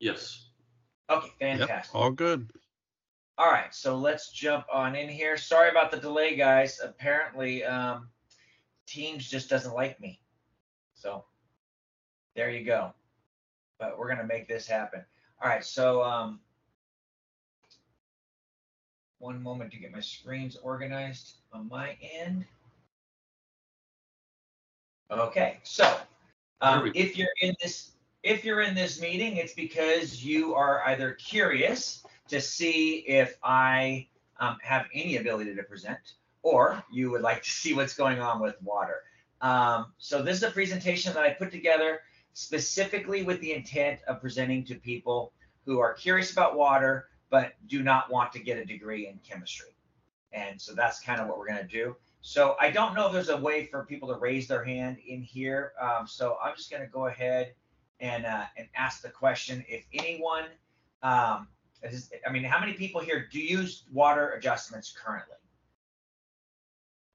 Yes. Okay, Yep, fantastic. all good. All right, so let's jump on in here. Sorry about the delay, guys. Apparently, um, Teams just doesn't like me. So there you go. But we're gonna make this happen. All right, so um, one moment to get my screens organized on my end. Okay, so um, if you're in this if you're in this meeting, it's because you are either curious to see if I um, have any ability to present, or you would like to see what's going on with water. Um, so this is a presentation that I put together specifically with the intent of presenting to people who are curious about water, but do not want to get a degree in chemistry. And so that's kind of what we're gonna do. So I don't know if there's a way for people to raise their hand in here. Um, so I'm just gonna go ahead and, uh, and ask the question, if anyone, um, is- I mean, how many people here do use water adjustments currently?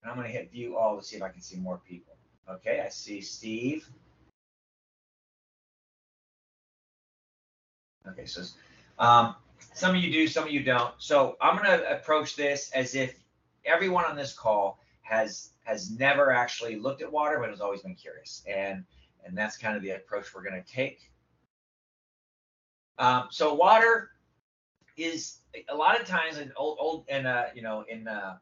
And I'm gonna hit view all to see if I can see more people. Okay, I see Steve. Okay, so, um, some of you do, some of you don't. So I'm gonna approach this as if everyone on this call has, has never actually looked at water, but has always been curious. And, and that's kind of the approach we're gonna take. Um, so water is a lot of times in old, old, and, uh, you know, in, uh,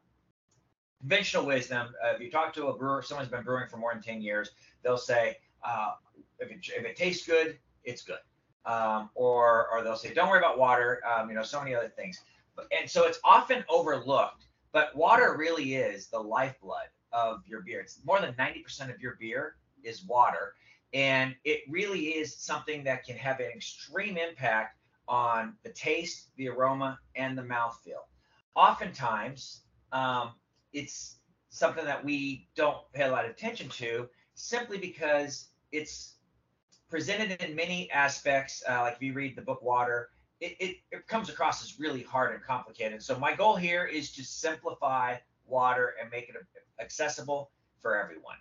conventional wisdom, uh, if you talk to a brewer, someone's been brewing for more than 10 years, they'll say, uh, if it, if it tastes good, it's good. Um, or, or they'll say, don't worry about water, um, you know, so many other things. But, and so it's often overlooked, but water really is the lifeblood of your beer. It's more than 90% of your beer is water. And it really is something that can have an extreme impact on the taste, the aroma, and the mouthfeel. Oftentimes, um, it's something that we don't pay a lot of attention to simply because it's presented in many aspects. Uh, like if you read the book Water, it, it, it comes across as really hard and complicated. So my goal here is to simplify water and make it accessible for everyone.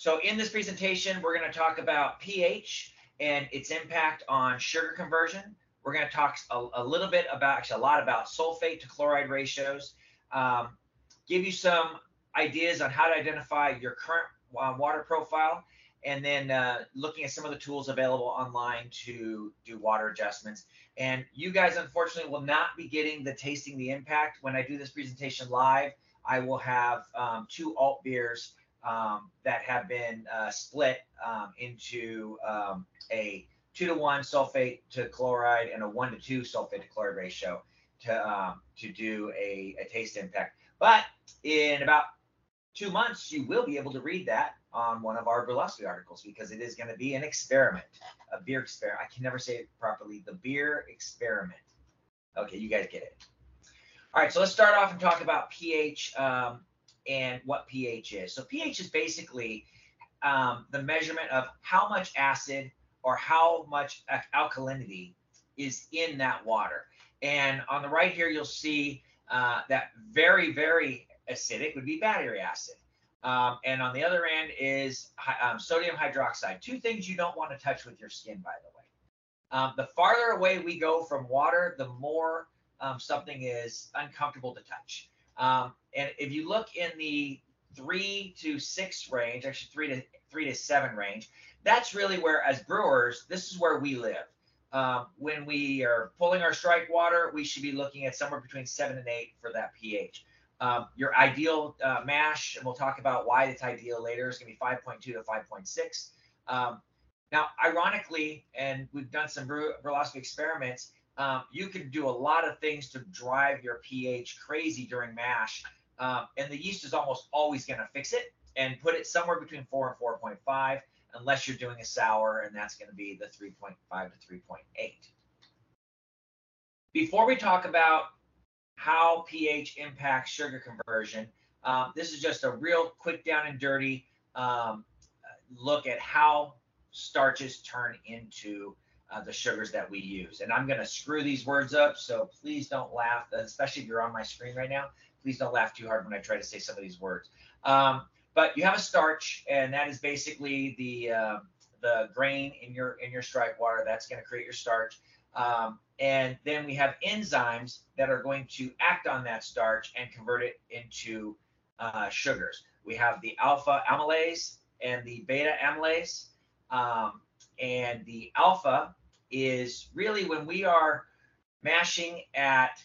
So in this presentation, we're going to talk about pH and its impact on sugar conversion. We're going to talk a, a, little bit about, actually a lot about sulfate to chloride ratios, um, give you some ideas on how to identify your current uh, water profile, and then uh, looking at some of the tools available online to do water adjustments. And you guys, unfortunately, will not be getting the tasting the impact when I do this presentation live. I will have um, two alt beers um, that have been uh, split um, into um, a two to one sulfate to chloride and a one to two sulfate to chloride ratio to um, to do a, a taste impact. But in about two months, you will be able to read that on one of our Brulosophy articles because it is going to be an experiment, a beer experiment. I can never say it properly. The beer experiment. Okay, you guys get it. All right, so let's start off and talk about pH um, and what pH is. So pH is basically um, the measurement of how much acid or how much alkalinity is in that water. And on the right here, you'll see uh, that very, very acidic would be battery acid. Um, and on the other end is um, sodium hydroxide. Two things you don't want to touch with your skin, by the way. Um, the farther away we go from water, the more um, something is uncomfortable to touch. Um, and if you look in the three to six range, actually three to three to seven range, that's really where, as brewers, this is where we live. Um, when we are pulling our strike water, we should be looking at somewhere between seven and eight for that pH. Um, your ideal uh, mash, and we'll talk about why it's ideal later, is going to be 5.2 to 5.6. Um, now, ironically, and we've done some Brulosophy experiments, um, you can do a lot of things to drive your pH crazy during mash, um, and the yeast is almost always going to fix it and put it somewhere between 4 and 4.5 unless you're doing a sour, and that's going to be the 3.5 to 3.8. Before we talk about how pH impacts sugar conversion, um, this is just a real quick down and dirty um, look at how starches turn into uh, the sugars that we use. And I'm going to screw these words up, so please don't laugh, especially if you're on my screen right now. Please don't laugh too hard when I try to say some of these words. Um, but you have a starch, and that is basically the uh, the grain in your in your strike water. That's going to create your starch. Um, and then we have enzymes that are going to act on that starch and convert it into uh, sugars. We have the alpha amylase and the beta amylase. Um, and the alpha is really when we are mashing at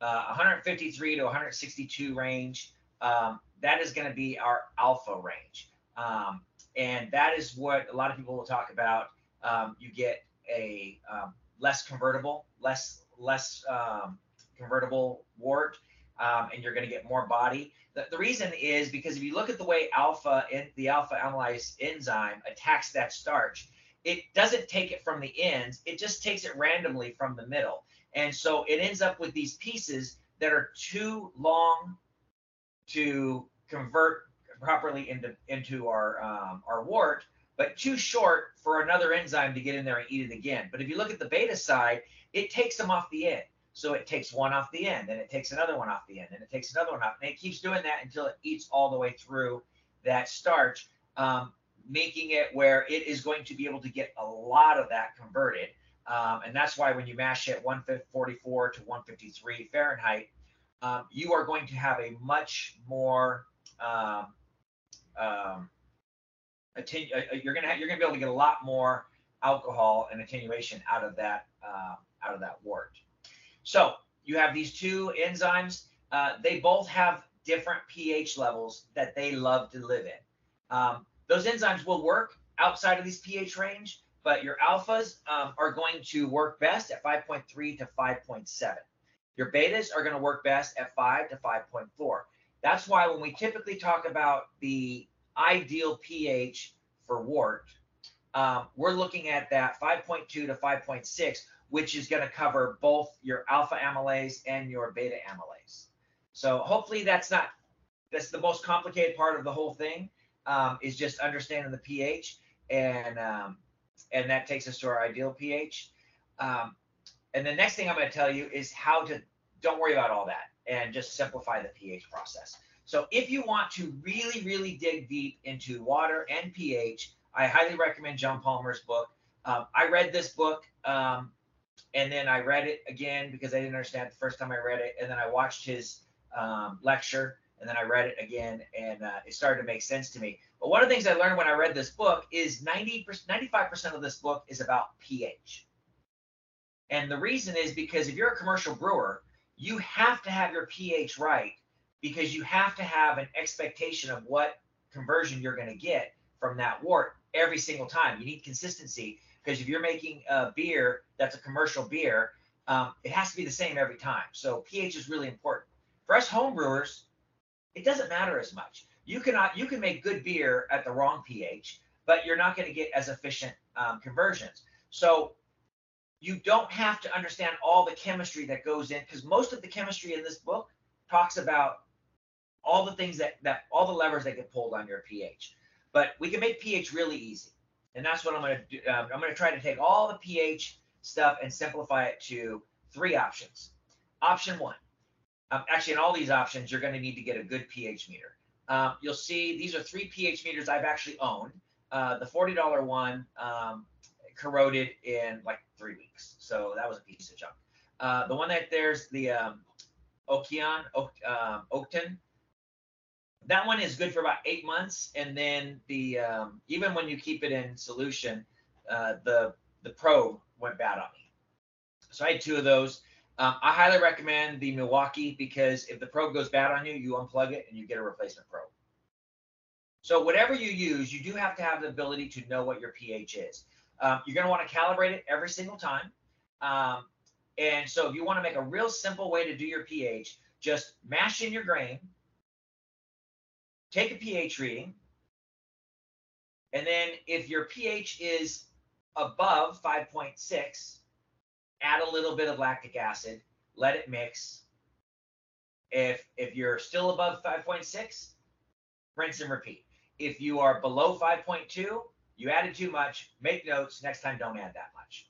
uh, 153 to 162 range, um, that is going to be our alpha range. Um, and that is what a lot of people will talk about. Um, you get a um, less convertible, less less um, convertible wort, um, and you're going to get more body. The, the, reason is because if you look at the way alpha in the alpha amylase enzyme attacks that starch, it doesn't take it from the ends; it just takes it randomly from the middle, and so it ends up with these pieces that are too long to convert properly into into our um, our wort, but too short for another enzyme to get in there and eat it again. But if you look at the beta side, it takes them off the end. So it takes one off the end, and it takes another one off the end, and it takes another one off, and it keeps doing that until it eats all the way through that starch, um, making it where it is going to be able to get a lot of that converted. Um, and that's why when you mash it 144 to 153 Fahrenheit, um, you are going to have a much more um, um, attenu- uh, you're gonna have, you're gonna be able to get a lot more alcohol and attenuation out of that uh, out of that wort. So you have these two enzymes. Uh, they both have different pH levels that they love to live in. Um, those enzymes will work outside of these pH range, but your alphas um, are going to work best at 5.3 to 5.7. Your betas are going to work best at 5 to 5.4. That's why when we typically talk about the ideal pH for wort, um, we're looking at that 5.2 to 5.6, which is going to cover both your alpha amylase and your beta amylase. So hopefully that's not that's the most complicated part of the whole thing um, is just understanding the pH and um, and that takes us to our ideal pH. Um, and the next thing I'm going to tell you is how to don't worry about all that and just simplify the pH process. So if you want to really, really dig deep into water and pH, I highly recommend John Palmer's book. Um, I read this book um, and then I read it again because I didn't understand the first time I read it. And then I watched his um, lecture and then I read it again and uh, it started to make sense to me. But one of the things I learned when I read this book is 90 95% of this book is about pH. And the reason is because if you're a commercial brewer, you have to have your pH right because you have to have an expectation of what conversion you're going to get from that wort every single time. You need consistency because if you're making a beer that's a commercial beer, um, it has to be the same every time. So pH is really important. For us home brewers, it doesn't matter as much. You cannot you can make good beer at the wrong pH, but you're not going to get as efficient um, conversions. So you don't have to understand all the chemistry that goes in because most of the chemistry in this book talks about all the things that that all the levers that get pulled on your pH. But we can make pH really easy, and that's what I'm going to do. Um, I'm going to try to take all the pH stuff and simplify it to three options. Option one. Um, actually, in all these options, you're going to need to get a good pH meter. Um, you'll see these are three pH meters I've actually owned. Uh, the $40 one um, corroded in like three weeks, so that was a piece of junk. Uh, the one that there's the um, Oakton, Oak, um, that one is good for about eight months, and then the um, even when you keep it in solution, uh, the the probe went bad on me. So I had two of those. Um, I highly recommend the Milwaukee because if the probe goes bad on you, you unplug it and you get a replacement probe. So whatever you use, you do have to have the ability to know what your pH is. Um, you're going to want to calibrate it every single time. Um, and so if you want to make a real simple way to do your pH, just mash in your grain, take a pH reading, and then if your pH is above 5.6, add a little bit of lactic acid, let it mix. If if you're still above 5.6, rinse and repeat. If you are below 5.2, you added too much, make notes, next time don't add that much.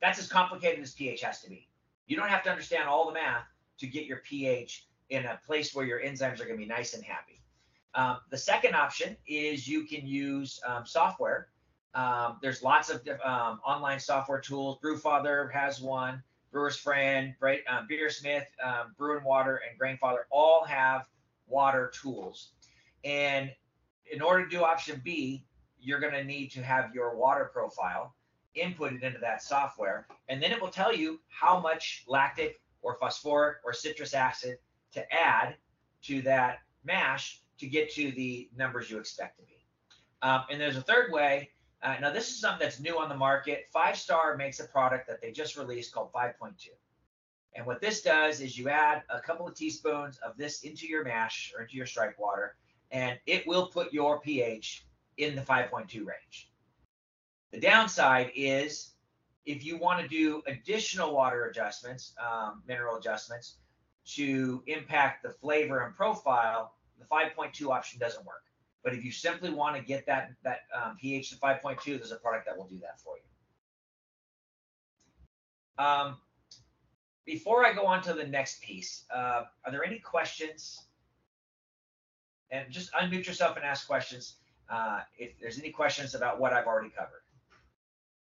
That's as complicated as pH has to be. You don't have to understand all the math to get your pH in a place where your enzymes are going to be nice and happy. Um, the second option is you can use um, software Um, there's lots of um, online software tools. Brewfather has one. Brewer's Friend, um, Beersmith, um, Bru'n Water, and Grainfather all have water tools. And in order to do option B, you're going to need to have your water profile inputted into that software, and then it will tell you how much lactic or phosphoric or citrus acid to add to that mash to get to the numbers you expect to be. Um, and there's a third way. Uh, now, this is something that's new on the market. Five Star makes a product that they just released called 5.2. And what this does is you add a couple of teaspoons of this into your mash or into your strike water, and it will put your pH in the 5.2 range. The downside is if you want to do additional water adjustments, um, mineral adjustments to impact the flavor and profile, the 5.2 option doesn't work. But if you simply want to get that that um, pH to 5.2, there's a product that will do that for you. Um, before I go on to the next piece, uh, are there any questions? And just unmute yourself and ask questions uh, if there's any questions about what I've already covered.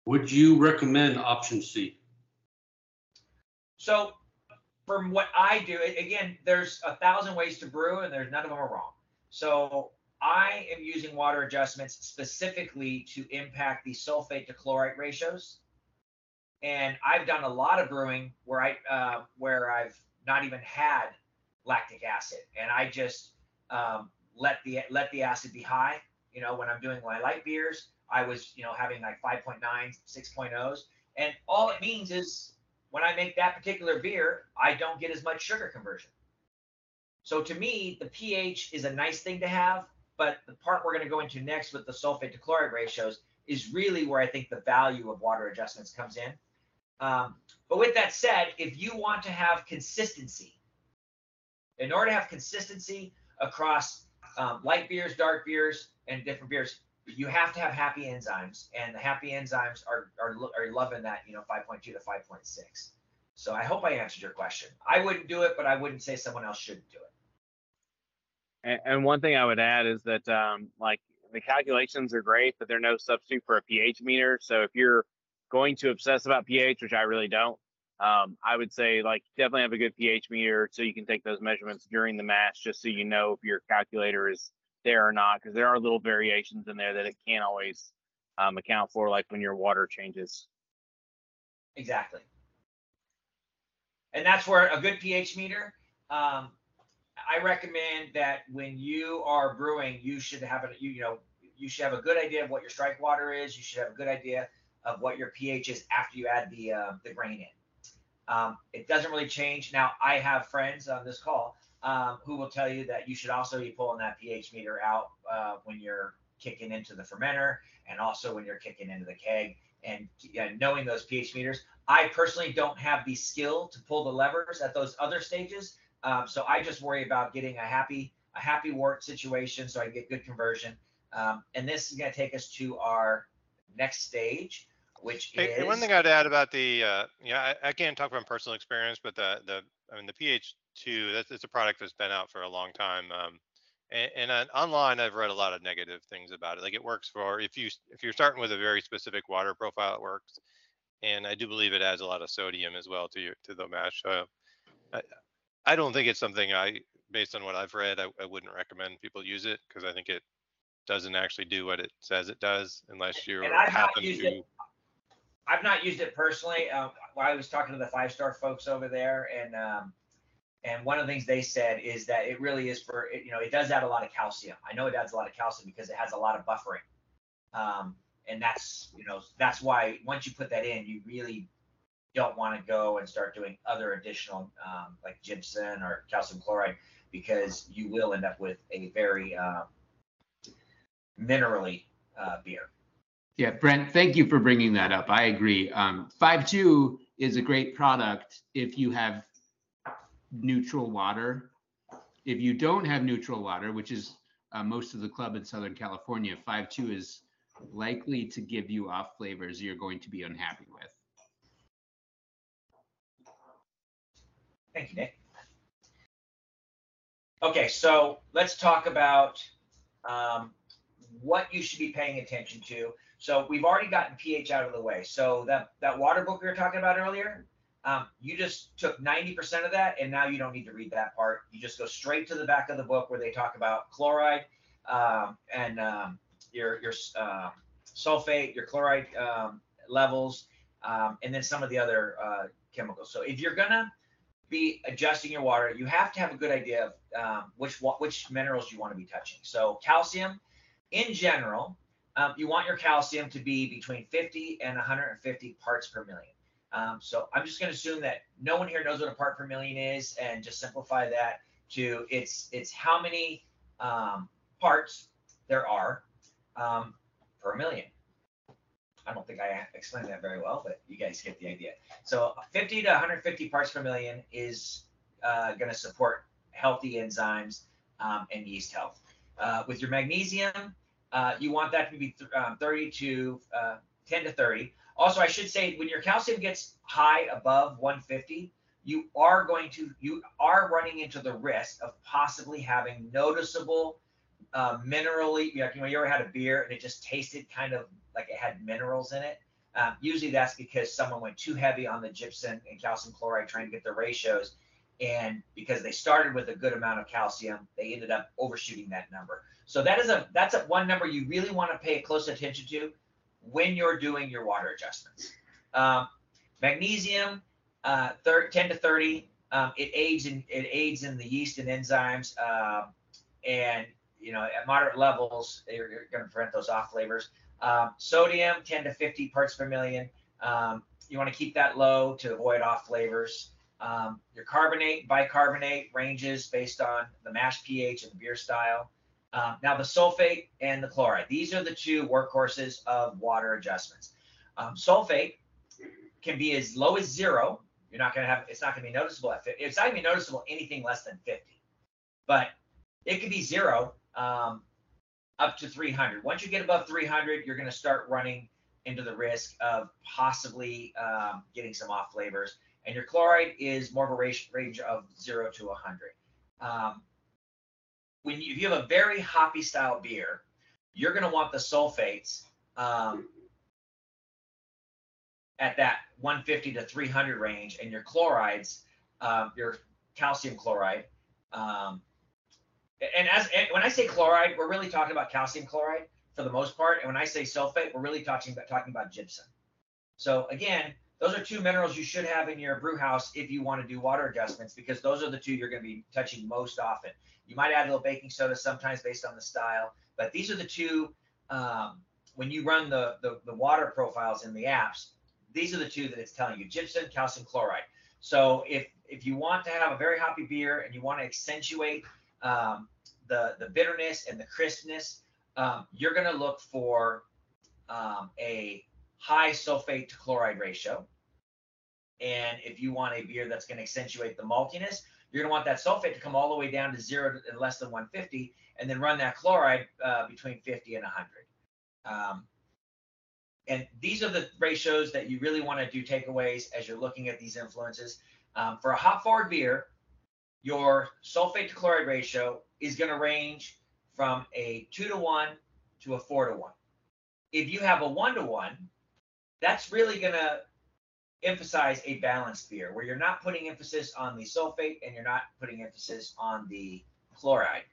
Would you recommend option C? So from what I do, again, there's a thousand ways to brew and there's none of them are wrong. So I am using water adjustments specifically to impact the sulfate to chloride ratios. And I've done a lot of brewing where I uh, where I've not even had lactic acid, and I just um, let the let the acid be high. You know, when I'm doing my light beers, I was you know having like 5.9, 6.0s, and all it means is when I make that particular beer, I don't get as much sugar conversion. So to me, the pH is a nice thing to have, but the part we're going to go into next with the sulfate to chloride ratios is really where I think the value of water adjustments comes in. Um, but with that said, if you want to have consistency, in order to have consistency across um, light beers, dark beers, and different beers, you have to have happy enzymes, and the happy enzymes are are, are loving that you know 5.2 to 5.6. So I hope I answered your question. I wouldn't do it, but I wouldn't say someone else shouldn't do it. And, and one thing I would add is that um, like the calculations are great, but they're no substitute for a pH meter. So if you're going to obsess about pH, which I really don't, um, I would say like definitely have a good pH meter so you can take those measurements during the mash just so you know if your calculator is there or not, because there are little variations in there that it can't always um, account for, like when your water changes. Exactly. And that's where a good pH meter, um, I recommend that when you are brewing, you should have a, you, you know, you should have a good idea of what your strike water is. You should have a good idea of what your pH is after you add the uh, the grain in. Um, it doesn't really change. Now, I have friends on this call um, who will tell you that you should also be pulling that pH meter out uh, when you're kicking into the fermenter and also when you're kicking into the keg and knowing those pH meters. I personally don't have the skill to pull the levers at those other stages, um, so I just worry about getting a happy a happy wort situation so I get good conversion. Um, and this is going to take us to our next stage, which hey, is one thing I'd add about the uh, yeah I, I, can't talk from personal experience, but the the I mean the pH two that's it's a product that's been out for a long time. Um, and, and online I've read a lot of negative things about it. Like it works for if you if you're starting with a very specific water profile, it works. And I do believe it adds a lot of sodium as well to your to the mash. So I, I don't think it's something I based on what I've read, I, I wouldn't recommend people use it because I think it doesn't actually do what it says it does unless you happen to. It. I've not used it personally. Um, I was talking to the five star folks over there, and um, and one of the things they said is that it really is for you know it does add a lot of calcium. I know it adds a lot of calcium because it has a lot of buffering, um, and that's you know that's why once you put that in, you really don't want to go and start doing other additional um, like gypsum or calcium chloride because you will end up with a very uh, minerally uh, beer. Yeah, Brent, thank you for bringing that up. I agree. Um, 5.2 is a great product if you have neutral water. If you don't have neutral water, which is uh, most of the club in Southern California, 5.2 is likely to give you off flavors you're going to be unhappy with. Thank you, Nick. Okay, so let's talk about um, what you should be paying attention to. So we've already gotten pH out of the way. So that, that water book we were talking about earlier, um, you just took 90% of that and now you don't need to read that part. You just go straight to the back of the book where they talk about chloride um, and um, your, your uh, sulfate, your chloride um, levels, um, and then some of the other uh, chemicals. So if you're gonna be adjusting your water, you have to have a good idea of um, which which minerals you want to be touching. So calcium, in general, um, you want your calcium to be between 50 and 150 parts per million. Um, so I'm just going to assume that no one here knows what a part per million is, and just simplify that to it's it's how many um, parts there are um, per million. I don't think I explained that very well, but you guys get the idea. So 50 to 150 parts per million is uh, going to support healthy enzymes um, and yeast health. Uh, with your magnesium, uh, you want that to be th- um, 30 to uh, 10 to 30. Also, I should say when your calcium gets high above 150, you are going to you are running into the risk of possibly having noticeable uh, minerally. You know, you ever had a beer and it just tasted kind of like it had minerals in it. Um, usually that's because someone went too heavy on the gypsum and calcium chloride trying to get the ratios. And because they started with a good amount of calcium, they ended up overshooting that number. So that is a that's a one number you really want to pay close attention to when you're doing your water adjustments. Um, magnesium, uh, 10 to 30. Um, it aids in it aids in the yeast and enzymes, uh, and you know at moderate levels, you're, you're going to prevent those off flavors. Um, sodium, 10 to 50 parts per million. Um, you want to keep that low to avoid off flavors. Um, your carbonate, bicarbonate ranges based on the mash pH and the beer style. Um, now the sulfate and the chloride, these are the two workhorses of water adjustments. Um, sulfate can be as low as zero. You're not going to have, it's not going to be noticeable at 50. It's not going to be noticeable anything less than 50, but it could be zero. Um, up to 300. Once you get above 300, you're going to start running into the risk of possibly um, getting some off flavors. And your chloride is more of a range, of zero to 100. Um, when you, if you have a very hoppy style beer, you're going to want the sulfates um, at that 150 to 300 range, and your chlorides, um, your calcium chloride, um, and as and when I say chloride, we're really talking about calcium chloride for the most part. And when I say sulfate, we're really talking about talking about gypsum. So again, those are two minerals you should have in your brew house if you want to do water adjustments because those are the two you're going to be touching most often. You might add a little baking soda sometimes based on the style, but these are the two. Um, when you run the, the the water profiles in the apps, these are the two that it's telling you: gypsum, calcium chloride. So if if you want to have a very hoppy beer and you want to accentuate um, the, the bitterness and the crispness, um, you're going to look for um, a high sulfate to chloride ratio. And if you want a beer that's going to accentuate the maltiness, you're going to want that sulfate to come all the way down to zero and less than 150, and then run that chloride uh, between 50 and 100. Um, and these are the ratios that you really want to do takeaways as you're looking at these influences. Um, for a hop forward beer, your sulfate to chloride ratio is going to range from a two to one to a four to one. If you have a one to one, that's really going to emphasize a balanced beer where you're not putting emphasis on the sulfate and you're not putting emphasis on the chloride.